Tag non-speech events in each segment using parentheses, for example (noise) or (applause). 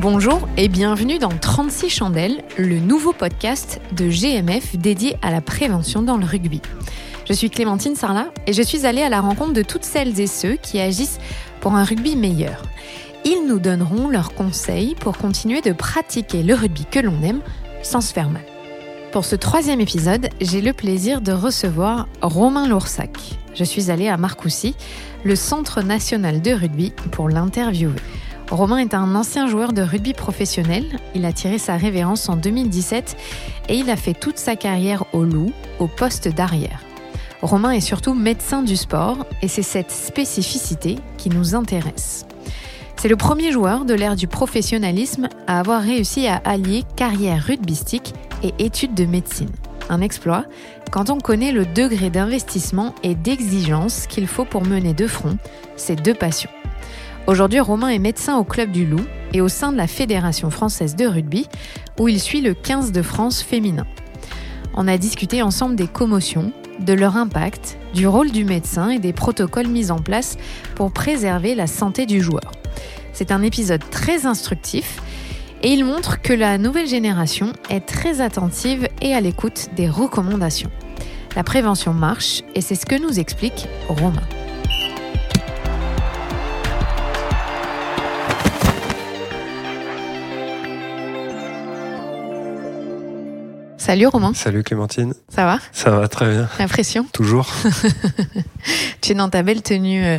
Bonjour et bienvenue dans 36 chandelles, le nouveau podcast de GMF dédié à la prévention dans le rugby. Je suis Clémentine Sarlat et je suis allée à la rencontre de toutes celles et ceux qui agissent pour un rugby meilleur. Ils nous donneront leurs conseils pour continuer de pratiquer le rugby que l'on aime sans se faire mal. Pour ce troisième épisode, j'ai le plaisir de recevoir Romain Loursac. Je suis allée à Marcoussis, le Centre national de rugby, pour l'interviewer. Romain est un ancien joueur de rugby professionnel. Il a tiré sa révérence en 2017 et il a fait toute sa carrière au loup, au poste d'arrière. Romain est surtout médecin du sport et c'est cette spécificité qui nous intéresse. C'est le premier joueur de l'ère du professionnalisme à avoir réussi à allier carrière rugbystique et études de médecine. Un exploit quand on connaît le degré d'investissement et d'exigence qu'il faut pour mener de front ces deux passions. Aujourd'hui, Romain est médecin au Club du Loup et au sein de la Fédération française de rugby, où il suit le 15 de France féminin. On a discuté ensemble des commotions, de leur impact, du rôle du médecin et des protocoles mis en place pour préserver la santé du joueur. C'est un épisode très instructif et il montre que la nouvelle génération est très attentive et à l'écoute des recommandations. La prévention marche et c'est ce que nous explique Romain. Salut Romain. Salut Clémentine. Ça va? Ça va très bien. La pression Toujours. (laughs) tu es dans ta belle tenue euh,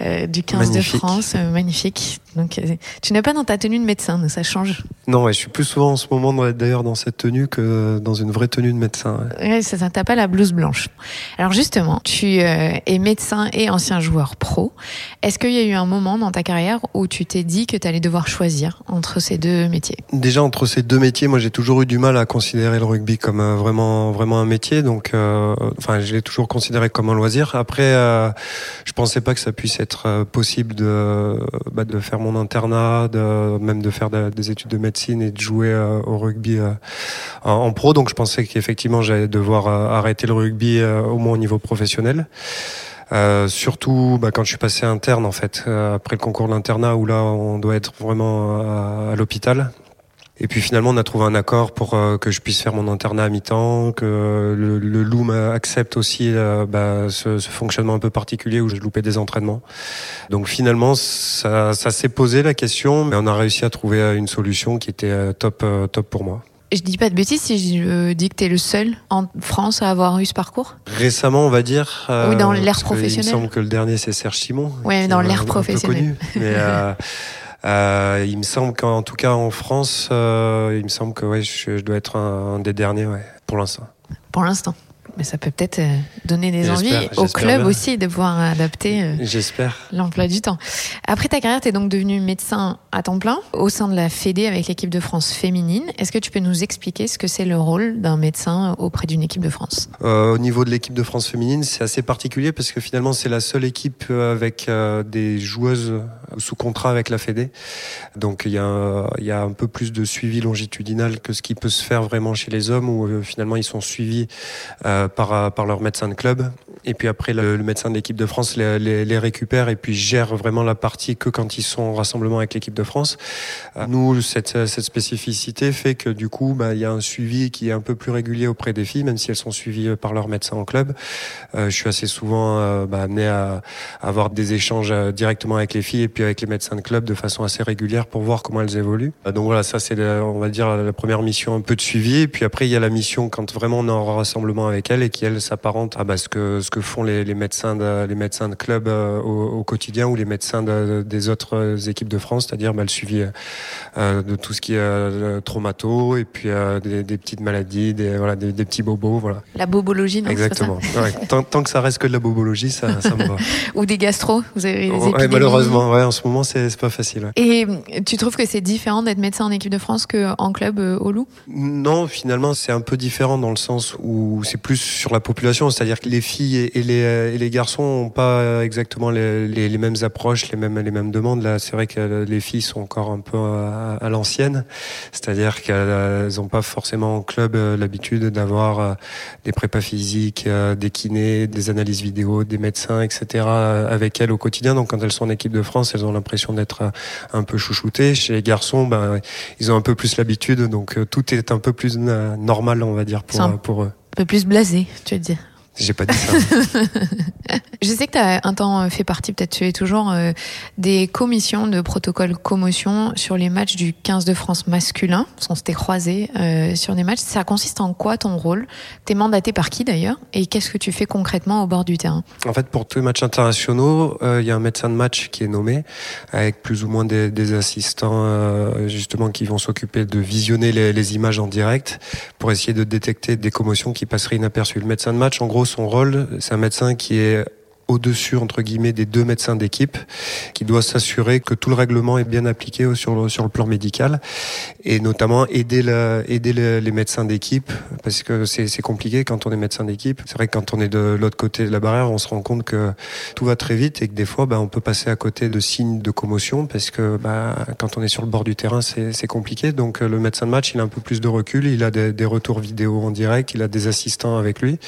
euh, du 15 Magnifique. de France, euh, magnifique. Donc, tu n'es pas dans ta tenue de médecin, ça change. Non, ouais, je suis plus souvent en ce moment dans- d'ailleurs dans cette tenue que dans une vraie tenue de médecin. ouais. Ouais, ça, ça t'as pas la blouse blanche. Alors justement, tu es médecin et ancien joueur pro. Est-ce qu'il y a eu un moment dans ta carrière où tu t'es dit que tu allais devoir choisir entre ces deux métiers? Déjà entre ces deux métiers, moi j'ai toujours eu du mal à considérer le rugby comme euh, vraiment vraiment un métier, donc euh, enfin je l'ai toujours considéré comme un loisir. Après, euh, je pensais pas que ça puisse être euh, possible de bah, de faire mon internat, de même de faire de- des études de médecine et de jouer euh, au rugby euh, en, en pro. Donc je pensais qu'effectivement j'allais devoir arrêter le rugby au moins au niveau professionnel. Euh, surtout bah, quand je suis passé interne en fait euh, après le concours de l'internat où là on doit être vraiment à, à l'hôpital et puis finalement on a trouvé un accord pour euh, que je puisse faire mon internat à mi-temps que le, le loup accepte aussi euh, bah, ce, ce fonctionnement un peu particulier où je loupais des entraînements donc finalement ça, ça s'est posé la question mais on a réussi à trouver euh, une solution qui était top top pour moi Je dis pas de bêtises si je dis que tu es le seul en France à avoir eu ce parcours Récemment, on va dire. euh, Oui, dans l'ère professionnelle. Il me semble que le dernier, c'est Serge Simon. Est dans l'ère professionnelle. connu. Mais euh, (laughs) euh, il me semble qu'en tout cas en France, euh, il me semble que ouais, je, je dois être un, un des derniers, ouais, pour l'instant. pour l'instant. Mais ça peut peut-être euh, donner des envies au club bien. aussi de pouvoir adapter euh, J'espère. l'emploi du temps. Après ta carrière, tu es donc devenu médecin à temps plein au sein de la Fédé avec l'équipe de France féminine. Est-ce que tu peux nous expliquer ce que c'est le rôle d'un médecin auprès d'une équipe de France? Euh, au niveau de l'équipe de France féminine, c'est assez particulier parce que finalement, c'est la seule équipe euh, avec euh, des joueuses sous contrat avec la Fédé. Donc, il y, a, un- peu plus de suivi longitudinal que ce qui peut se faire vraiment chez les hommes où euh, finalement ils sont suivis euh, euh, par leur médecin de club. Et puis après, le, médecin de l'équipe de France les, les, les récupère et puis gère vraiment la partie que quand ils sont en rassemblement avec l'équipe de France. Euh, Nous, cette, cette spécificité fait que du coup, bah, il y a un suivi qui est un peu plus régulier auprès des filles, même si elles sont suivies par leur médecin en club. Euh, je suis assez souvent euh, bah, amené à, avoir des échanges euh, directement avec les filles et puis avec les médecins de club de façon assez régulière pour voir comment elles évoluent. Euh, donc voilà, ça c'est, on va dire, la première mission un peu de suivi. Et puis après, il y a la mission quand vraiment on est en rassemblement avec elles et qui elle s'apparente à bah, ce que ce que font les, les médecins de, les médecins de club euh, au, au quotidien ou les médecins de- des autres équipes de France, c'est-à-dire bah, le suivi euh, de tout ce qui est euh, traumato et puis euh, des, des petites maladies, des voilà des, des petits bobos, voilà. La bobologie, non Exactement. Ouais, tant, tant que ça reste que de la bobologie, ça, ça me va. (laughs) Ou des gastro Vous avez des Ouais, malheureusement, ouais, en ce moment, c'est pas facile. Et euh, tu trouves que c'est différent d'être médecin en équipe de France qu'en club euh, au Loup? Non, finalement, c'est un peu différent dans le sens où c'est plus sur la population, c'est-à-dire que les filles filles et les, et les garçons n'ont pas exactement les, les, les, mêmes approches, les mêmes, les mêmes demandes. Là, c'est vrai que les filles sont encore un peu à, à l'ancienne, c'est-à-dire qu'elles n'ont pas forcément en club l'habitude d'avoir des prépas physiques, des kinés, des analyses vidéo, des médecins, etc. avec elles au quotidien. Donc quand elles sont en équipe de France, elles ont l'impression d'être un peu chouchoutées. Chez les garçons, ben, ils ont un peu plus l'habitude, donc tout est un peu plus normal, on va dire, pour, pour eux. Un peu plus blasé, tu veux dire. J'ai pas dit ça. (laughs) je sais que tu as un temps fait partie, peut-être tu es toujours, euh, des commissions de protocole commotion sur les matchs du 15 de France masculin. On s'était croisés euh, sur des matchs. Ça consiste en quoi ton rôle? Tu es mandaté par qui d'ailleurs? Et qu'est-ce que tu fais concrètement au bord du terrain? En fait, pour tous les matchs internationaux, euh, il y a un médecin de match qui est nommé, avec plus ou moins des, des assistants justement qui vont s'occuper de visionner les, les images en direct pour essayer de détecter des commotions qui passeraient inaperçues. Le médecin de match, en gros, son rôle, c'est un médecin qui est au-dessus entre guillemets des deux médecins d'équipe qui doit s'assurer que tout le règlement est bien appliqué sur le, sur le plan médical et notamment aider, aider les médecins d'équipe parce que c'est compliqué quand on est médecin d'équipe. C'est vrai que quand on est de l'autre côté de la barrière, on se rend compte que tout va très vite et que des fois bah, on peut passer à côté de signes de commotion parce que bah, quand on est sur le bord du terrain c'est compliqué. Donc le médecin de match il a un peu plus de recul, il a des, des retours vidéo en direct, il a des assistants avec lui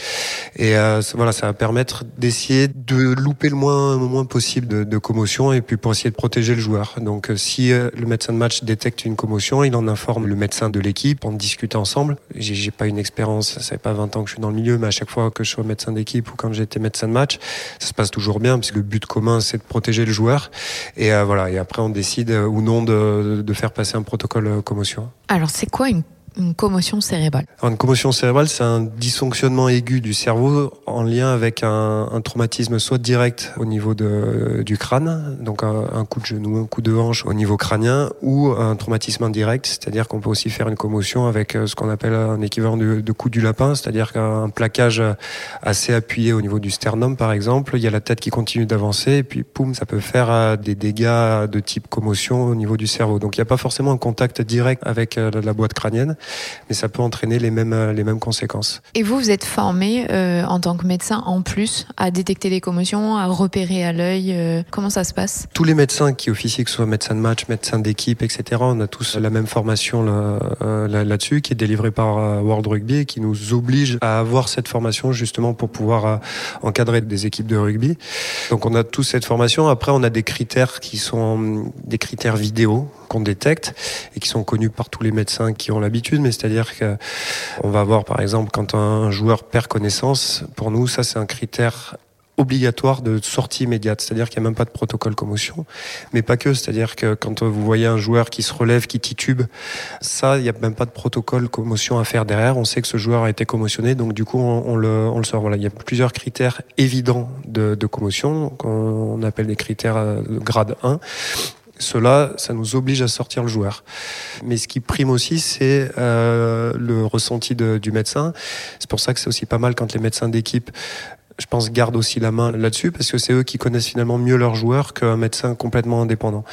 et euh, voilà ça va permettre d'essayer de louper le moins, le moins possible de, de, commotion et puis pour essayer de protéger le joueur. Donc euh, si euh, le médecin de match détecte une commotion, il en informe le médecin de l'équipe, on discute ensemble. J'ai pas une expérience, ça fait pas 20 ans que je suis dans le milieu, mais à chaque fois que je sois médecin d'équipe ou quand j'étais médecin de match, ça se passe toujours bien parce que le but commun c'est de protéger le joueur. Et euh, voilà, et après on décide ou non de, de faire passer un protocole commotion. Alors c'est quoi une une commotion cérébrale. Une commotion cérébrale, c'est un dysfonctionnement aigu du cerveau en lien avec un, un traumatisme soit direct au niveau de, du crâne, donc un, un, coup de genou, un coup de hanche au niveau crânien, ou un traumatisme indirect, c'est-à-dire qu'on peut aussi faire une commotion avec euh, ce qu'on appelle un équivalent de, coup du lapin, c'est-à-dire qu'un plaquage assez appuyé au niveau du sternum, par exemple, il y a la tête qui continue d'avancer, et puis poum, ça peut faire euh, des dégâts de type commotion au niveau du cerveau. Donc il n'y a pas forcément un contact direct avec euh, la boîte crânienne mais ça peut entraîner les mêmes, euh, les mêmes conséquences. Et vous, vous êtes formé euh, en tant que médecin en plus à détecter les commotions, à repérer à l'œil. Euh, comment ça se passe? Tous les médecins qui officient, que ce soit médecin de match, médecin d'équipe, etc., on a tous la même formation là-dessus, qui est délivrée par World Rugby et qui nous oblige à avoir cette formation justement pour pouvoir encadrer des équipes de rugby. Donc on a tous cette formation. Après, on a des critères qui sont des critères vidéo qu'on détecte et qui sont connus par tous les médecins qui ont l'habitude. Mais c'est-à-dire que on va voir par exemple quand un joueur perd connaissance, pour nous ça c'est un critère obligatoire de sortie immédiate, c'est-à-dire qu'il n'y a même pas de protocole commotion, mais pas que, c'est-à-dire que quand vous voyez un joueur qui se relève, qui titube, ça, il n'y a même pas de protocole commotion à faire derrière, on sait que ce joueur a été commotionné, donc du coup on, le, sort. Voilà, il y a plusieurs critères évidents de, commotion, qu'on appelle des critères euh, de grade 1, cela, ça nous oblige à sortir le joueur. Mais ce qui prime aussi, c'est euh, le ressenti du médecin. C'est pour ça que c'est aussi pas mal quand les médecins d'équipe je pense, gardent aussi la main là-dessus parce que c'est eux qui connaissent finalement mieux leurs joueurs qu'un médecin complètement indépendant.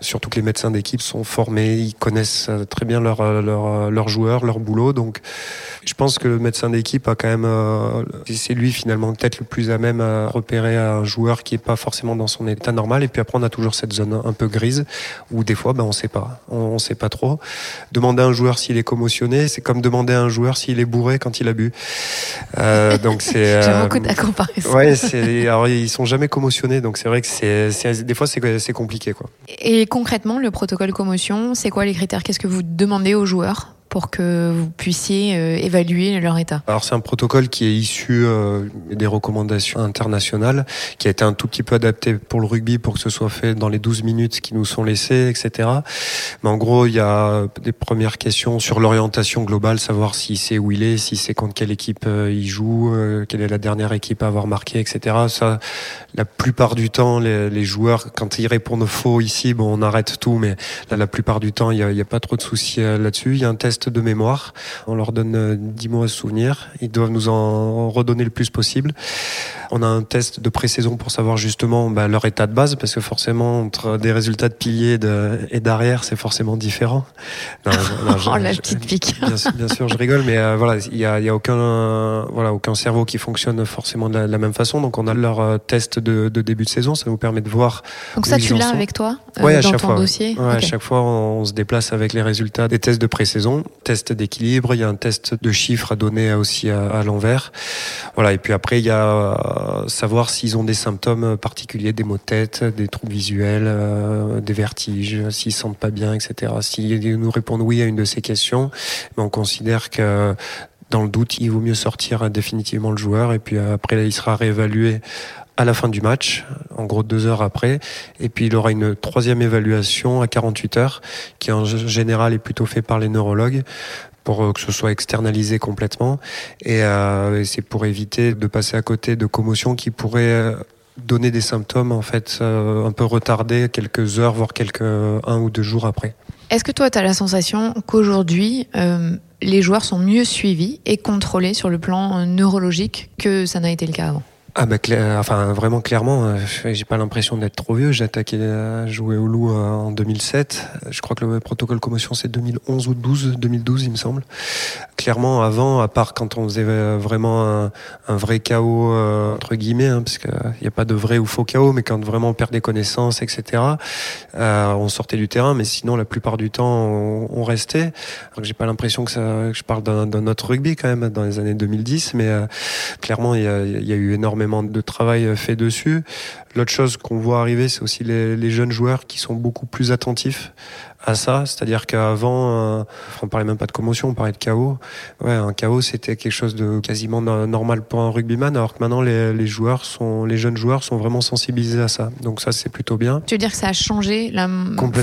Surtout que les médecins d'équipe sont formés, ils connaissent euh, très bien leurs leur, euh, leur joueurs, leur boulot. Donc, je pense que le médecin d'équipe a quand même, euh, c'est lui finalement peut-être le plus à même à repérer un joueur qui est pas forcément dans son état normal. Et puis après, on a toujours cette zone un peu grise où des fois, ben, on sait pas, on, on sait pas trop. Demander à un joueur s'il est commotionné, c'est comme demander à un joueur s'il est bourré quand il a bu. Euh, donc c'est (laughs) comparaison. Ouais, alors ils sont jamais commotionnés, donc c'est vrai que c'est, des fois c'est, compliqué quoi. Et concrètement, le protocole commotion, c'est quoi les critères? Qu'est-ce que vous demandez aux joueurs? Pour que vous puissiez euh, évaluer leur état Alors c'est un protocole qui est issu euh, des recommandations internationales, qui a été un tout petit peu adapté pour le rugby pour que ce soit fait dans les 12 minutes qui nous sont laissées, etc. Mais en gros, il y a des premières questions sur l'orientation globale, savoir si c'est où il est, si c'est contre quelle équipe euh, il joue, quelle est la dernière équipe à avoir marqué, etc. Ça, la plupart du temps, les, les joueurs, quand ils répondent faux ici, bon, on arrête tout, mais là, la plupart du temps, il n'y a, a, pas trop de soucis là-dessus. Il y a un test de mémoire. On leur donne 10 euh, mois à souvenir. Ils doivent nous en redonner le plus possible. On a un test de pré-saison pour savoir justement bah, leur état de base, parce que forcément, entre des résultats de pilier et d'arrière, c'est forcément différent. Non, (laughs) oh, la petite pique. Bien, sûr, je rigole, mais euh, voilà, il y a, y a, aucun, voilà, aucun cerveau qui fonctionne forcément de la, même façon. Donc, on a leur euh, test de, de, début de saison, ça nous permet de voir. Donc ça, tu l'as avec toi euh, à dans chaque ton fois. dossier. Ouais, À chaque fois, on, se déplace avec les résultats des tests de pré-saison, test d'équilibre. Il y a un test de chiffres à donner aussi à, l'envers. Voilà, et puis après, il y a euh, savoir s'ils ont des symptômes particuliers, des maux de tête, des troubles visuels, euh, des vertiges, s'ils sentent pas bien, etc. S'ils nous répondent oui à une de ces questions, on considère que dans le doute, il vaut mieux sortir définitivement le joueur et puis après il sera réévalué à la fin du match, en gros deux heures après, et puis il aura une troisième évaluation à 48 heures, qui en général est plutôt fait par les neurologues pour que ce soit externalisé complètement, et, euh, et c'est pour éviter de passer à côté de commotions qui pourraient donner des symptômes en fait euh, un peu retardés quelques heures voire quelques un ou deux jours après. Est-ce que toi tu as la sensation qu'aujourd'hui euh, les joueurs sont mieux suivis et contrôlés sur le plan neurologique que ça n'a été le cas avant? Ah bah enfin vraiment clairement, euh, j'ai pas l'impression d'être trop vieux. J'ai attaqué à jouer au loup euh, en 2007. Je crois que le protocole commotion c'est 2011 ou 12, 2012 il me semble. Clairement avant, à part quand on faisait euh, vraiment un, vrai chaos entre guillemets, hein, parce qu'il n'y a pas de vrai ou faux chaos, mais quand vraiment on perd des connaissances, etc. Euh, on sortait du terrain, mais sinon la plupart du temps on, restait. J'ai pas l'impression que, ça, que je parle d'un autre rugby quand même dans les années 2010, mais clairement il y a, y a eu énormément de travail fait dessus. L'autre chose qu'on voit arriver, c'est aussi les, les, jeunes joueurs qui sont beaucoup plus attentifs à ça. C'est-à-dire qu'avant, euh, on parlait même pas de commotion, on parlait de chaos. Ouais, un chaos, c'était quelque chose de quasiment normal pour un rugbyman, alors que maintenant, les, les, joueurs sont, les jeunes joueurs sont vraiment sensibilisés à ça. Donc ça, c'est plutôt bien. Tu veux dire que ça a changé la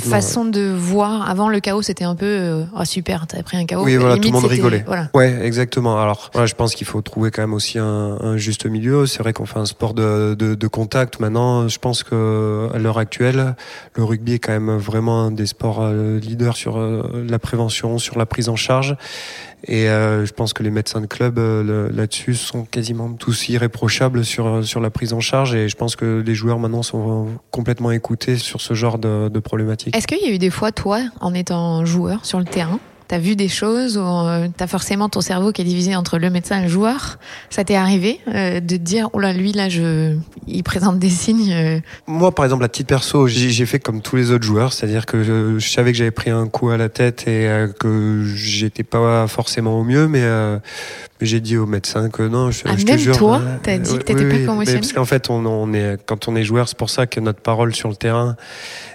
façon de voir? Avant, le chaos, c'était un peu, euh, oh super, t'avais pris un chaos. Oui, voilà, tout le monde rigolait. Voilà. Ouais, exactement. Alors, voilà, je pense qu'il faut trouver quand même aussi un, un juste milieu. C'est vrai qu'on fait un sport de, de, de contact. Maintenant, je pense que à l'heure actuelle, le rugby est quand même vraiment un des sports euh, leader sur euh, la prévention, sur la prise en charge. Et euh, je pense que les médecins de club là-dessus sont quasiment tous irréprochables sur sur la prise en charge. Et je pense que les joueurs maintenant sont complètement écoutés sur ce genre de, de problématiques. Est-ce qu'il y a eu des fois, toi, en étant joueur sur le terrain, T'as vu des choses où euh, t'as forcément ton cerveau qui est divisé entre le médecin et le joueur. Ça t'est arrivé euh, de te dire oh là lui là je il présente des signes. Euh. Moi par exemple la petite perso j'ai fait comme tous les autres joueurs, c'est-à-dire que je, je savais que j'avais pris un coup à la tête et que j'étais pas forcément au mieux, mais j'ai dit au médecin que non, je, ah, je même te jure. toi, t'as dit que t'étais oui, pas commotionné. Parce qu'en fait, on, on, est, quand on est joueur, c'est pour ça que notre parole sur le terrain,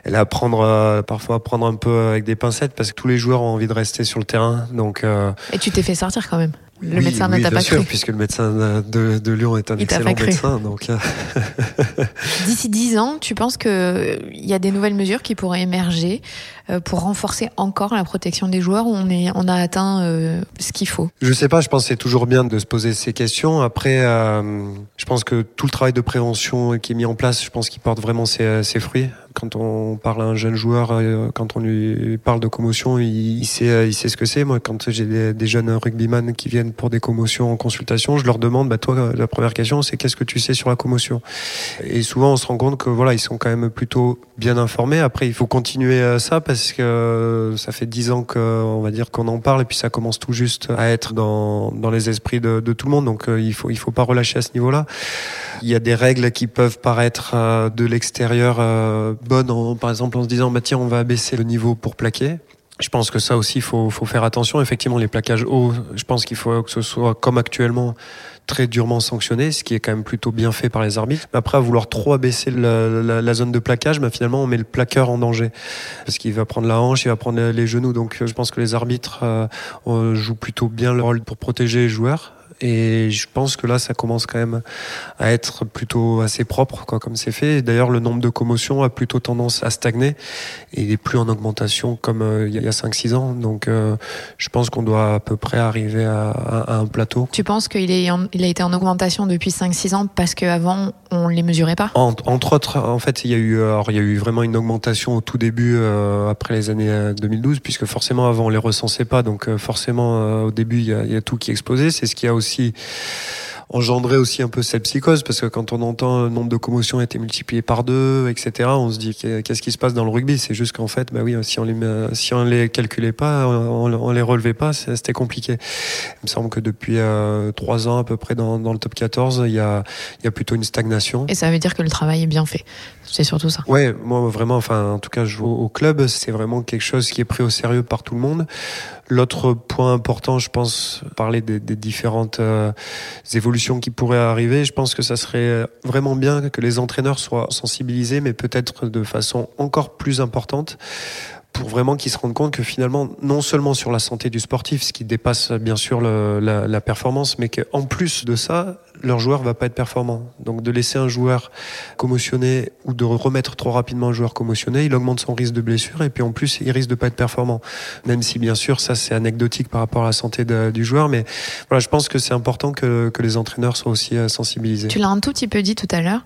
elle à prendre, euh, parfois à prendre un peu avec des pincettes, parce que tous les joueurs ont envie de rester sur le terrain. Donc. Euh... Et tu t'es fait sortir quand même. Le oui, médecin oui, ne t'a pas sûr, cru. puisque le médecin de, de Lyon est un Il excellent médecin. Donc, euh, (laughs) D'ici 10 ans, tu penses qu'il y a des nouvelles mesures qui pourraient émerger euh, pour renforcer encore la protection des joueurs on, est, on a atteint euh, ce qu'il faut? Je sais pas, je pense que c'est toujours bien de se poser ces questions. Après, euh, je pense que tout le travail de prévention qui est mis en place, je pense qu'il porte vraiment ses, fruits. Quand on parle à un jeune joueur, euh, quand on lui parle de commotion, il, sait, il sait ce que c'est. Moi, quand j'ai des, des, jeunes rugbyman qui viennent pour des commotions en consultation, je leur demande, bah, toi, la première question, c'est qu'est-ce que tu sais sur la commotion? Et souvent, on se rend compte que voilà, ils sont quand même plutôt bien informés. Après, il faut continuer ça parce que ça fait dix ans qu'on va dire qu'on en parle et puis ça commence tout juste à être dans, dans les esprits de, tout le monde. Donc, il faut, il faut pas relâcher à ce niveau-là. Il y a des règles qui peuvent paraître euh, de l'extérieur euh, bonnes, par exemple en se disant bah tiens on va abaisser le niveau pour plaquer. Je pense que ça aussi, il faut, faut faire attention. Effectivement, les plaquages hauts, je pense qu'il faut que ce soit comme actuellement très durement sanctionné, ce qui est quand même plutôt bien fait par les arbitres. Mais après, à vouloir trop abaisser la, zone de plaquage, bah, finalement, on met le plaqueur en danger. Parce qu'il va prendre la hanche, il va prendre les genoux. Donc, je pense que les arbitres euh, jouent plutôt bien leur rôle pour protéger les joueurs. Et je pense que là, ça commence quand même à être plutôt assez propre, quoi, comme c'est fait. D'ailleurs, le nombre de commotions a plutôt tendance à stagner et il est plus en augmentation comme euh, il y a 5-6 ans. Donc, euh, je pense qu'on doit à peu près arriver à, à, à un plateau. Tu penses qu'il est en, il a été en augmentation depuis 5-6 ans parce qu'avant, on les mesurait pas? En, Entre autres, en fait, il y a eu, alors, il y a eu vraiment une augmentation au tout début, euh, après les années 2012, puisque forcément, avant, on les recensait pas. Donc, forcément, au début, il y, a, il y a tout qui explosait. C'est ce qui a aussi engendré aussi un peu cette psychose parce que quand on entend le nombre de commotions a été multiplié par deux, etc., on se dit qu'est-ce qui se passe dans le rugby? C'est juste qu'en fait, bah oui, si on les si on les calculait pas, on, on les relevait pas, c'était compliqué. Il me semble que depuis euh, trois ans à peu près dans, dans, le top 14, il y a il y a plutôt une stagnation. Et ça veut dire que le travail est bien fait. C'est surtout ça. Ouais, moi vraiment, enfin en tout cas, je joue au club, c'est vraiment quelque chose qui est pris au sérieux par tout le monde. L'autre point important, je pense, parler des, différentes euh, évolutions qui pourraient arriver. Je pense que ça serait vraiment bien que les entraîneurs soient sensibilisés, mais peut-être de façon encore plus importante pour vraiment qu'ils se rendent compte que finalement, non seulement sur la santé du sportif, ce qui dépasse bien sûr la, la, performance, mais qu'en plus de ça, leur joueur va pas être performant. Donc de laisser un joueur commotionné ou de remettre trop rapidement un joueur commotionné, il augmente son risque de blessure et puis en plus il risque de pas être performant. Même si bien sûr ça c'est anecdotique par rapport à la santé du joueur, mais voilà, je pense que c'est important que, que les entraîneurs soient aussi euh, sensibilisés. Tu l'as un tout petit peu dit tout à l'heure.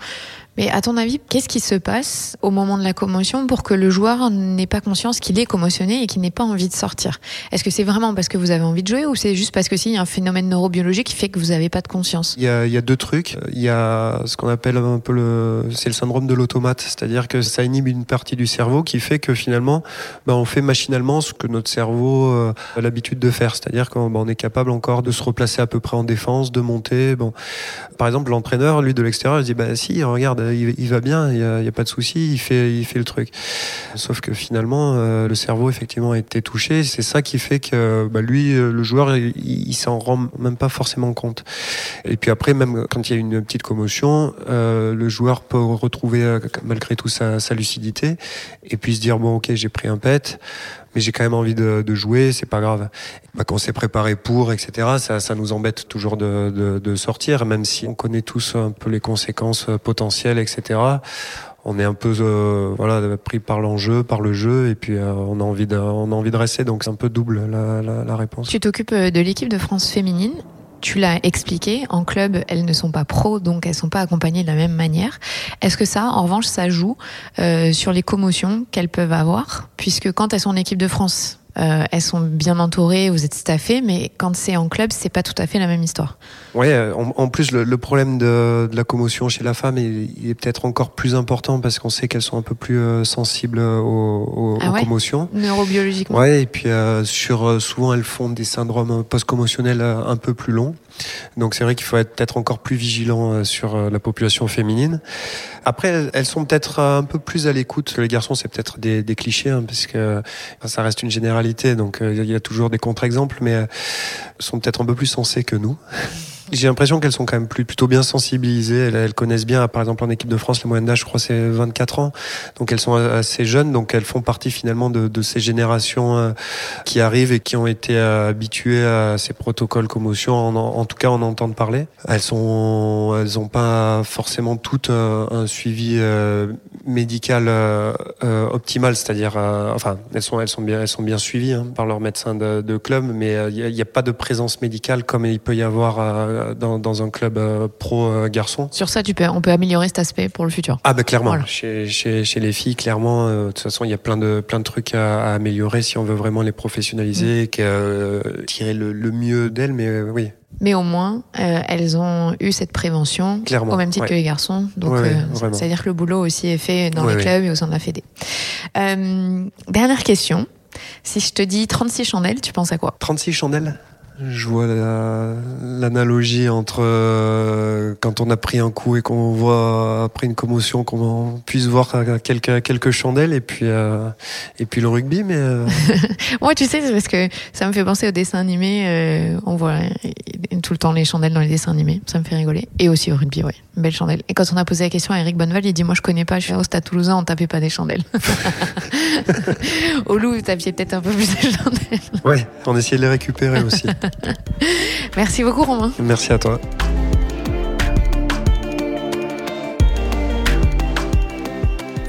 Mais à ton avis, qu'est-ce qui se passe au moment de la commotion pour que le joueur n'ait pas conscience qu'il est commotionné et qu'il n'ait pas envie de sortir? Est-ce que c'est vraiment parce que vous avez envie de jouer ou c'est juste parce que s'il y a un phénomène neurobiologique qui fait que vous n'avez pas de conscience? Il y, a, deux trucs. Il y a ce qu'on appelle un peu le, c'est le syndrome de l'automate, c'est-à-dire que ça inhibe une partie du cerveau qui fait que finalement, ben, on fait machinalement ce que notre cerveau euh, a l'habitude de faire, c'est-à-dire qu'on on est capable encore de se replacer à peu près en défense, de monter. Bon, par exemple, l'entraîneur, lui de l'extérieur, il dit bah si, regarde il, va bien, il n'y a, pas de souci, il fait, il fait le truc. Sauf que finalement, euh, le cerveau effectivement a été touché. C'est ça qui fait que bah, lui, euh, le joueur, il, il s'en rend même pas forcément compte. Et puis après, même quand il y a une petite commotion, euh, le joueur peut retrouver euh, malgré tout sa, lucidité et puis se dire bon, ok, j'ai pris un pet mais j'ai quand même envie de, de jouer, c'est pas grave. Bah, quand on s'est préparé pour, etc., ça, ça nous embête toujours de, sortir, même si on connaît tous un peu les conséquences potentielles, etc. On est un peu euh, voilà pris par l'enjeu, par le jeu, et puis euh, on a envie de, a envie de rester, donc c'est un peu double la réponse. Tu t'occupes de l'équipe de France féminine tu l'as expliqué, en club, elles ne sont pas pros, donc elles sont pas accompagnées de la même manière. Est-ce que ça, en revanche, ça joue euh, sur les commotions qu'elles peuvent avoir? Puisque quand elles sont en équipe de France, euh, elles sont bien entourées, vous êtes staffées, mais quand c'est en club, c'est pas tout à fait la même histoire. Oui, en, en, plus le, le problème de, de, la commotion chez la femme, il, il est peut-être encore plus important parce qu'on sait qu'elles sont un peu plus euh, sensibles aux, aux, ah ouais aux commotions. Neurobiologiquement. Ouais, et puis euh, sur euh, souvent elles font des syndromes post-commotionnels euh, un peu plus longs. Donc c'est vrai qu'il faut être peut-être encore plus vigilant euh, sur la population féminine. Après, elles sont peut-être un peu plus à l'écoute que les garçons. C'est peut-être des, des, clichés, hein, parce que ça reste une généralité. Donc il y a toujours des contre-exemples, mais sont peut-être un peu plus sensées que nous. J'ai l'impression qu'elles sont quand même plutôt bien sensibilisées. Elles, connaissent bien, par exemple en équipe de France, la moyenne d'âge, je crois, c'est 24 ans. Donc elles sont assez jeunes, donc elles font partie finalement de, ces générations euh, qui arrivent et qui ont été euh, habituées à ces protocoles commotion, en, en, tout cas en entendre parler. Elles sont, elles n'ont pas forcément toutes un, un suivi euh, médical euh, optimal, c'est-à-dire, euh, enfin, elles sont, elles sont bien, elles sont bien suivies hein, par leur médecin de, club, mais il n'y a, pas de présence médicale comme il peut y avoir dans, dans, un club euh, pro euh, garçon. Sur ça, tu peux, on peut améliorer cet aspect pour le futur. Ah bah clairement. Voilà. Chez, chez, chez, les filles, clairement, euh, de toute façon, il y a plein de plein de trucs à, à améliorer si on veut vraiment les professionnaliser, mmh. et tirer le, le mieux d'elles. Mais oui, mais au moins, euh, elles ont eu cette prévention Clairement, au même titre ouais. que les garçons. Donc, ouais, euh, c'est-à-dire que le boulot aussi est fait dans ouais, les clubs et au sein de la Fédé. Euh, dernière question. Si je te dis 36 chandelles, tu penses à quoi? 36 chandelles? Je vois l'analogie la, entre euh, quand on a pris un coup et qu'on voit après une commotion qu'on puisse voir quelques, quelques chandelles et puis euh, et puis le rugby mais euh... (laughs) moi tu sais c'est parce que ça me fait penser aux dessins animés euh, on voit tout le temps les chandelles dans les dessins animés ça me fait rigoler. Et aussi au rugby ouais belle chandelle. Et quand on a posé la question à Eric Bonneval il dit moi je connais pas je suis au stade toulousain on tapait pas des chandelles. (laughs) (laughs) Au loup vous tapiez peut-être un peu plus de chandelles. Ouais on essayait de les récupérer aussi (laughs) Merci beaucoup Romain. Merci à toi.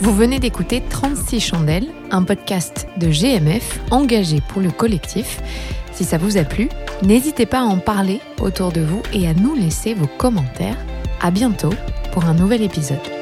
Vous venez d'écouter 36 chandelles, un podcast de GMF engagé pour le collectif. Si ça vous a plu, n'hésitez pas à en parler autour de vous et à nous laisser vos commentaires. À bientôt pour un nouvel épisode.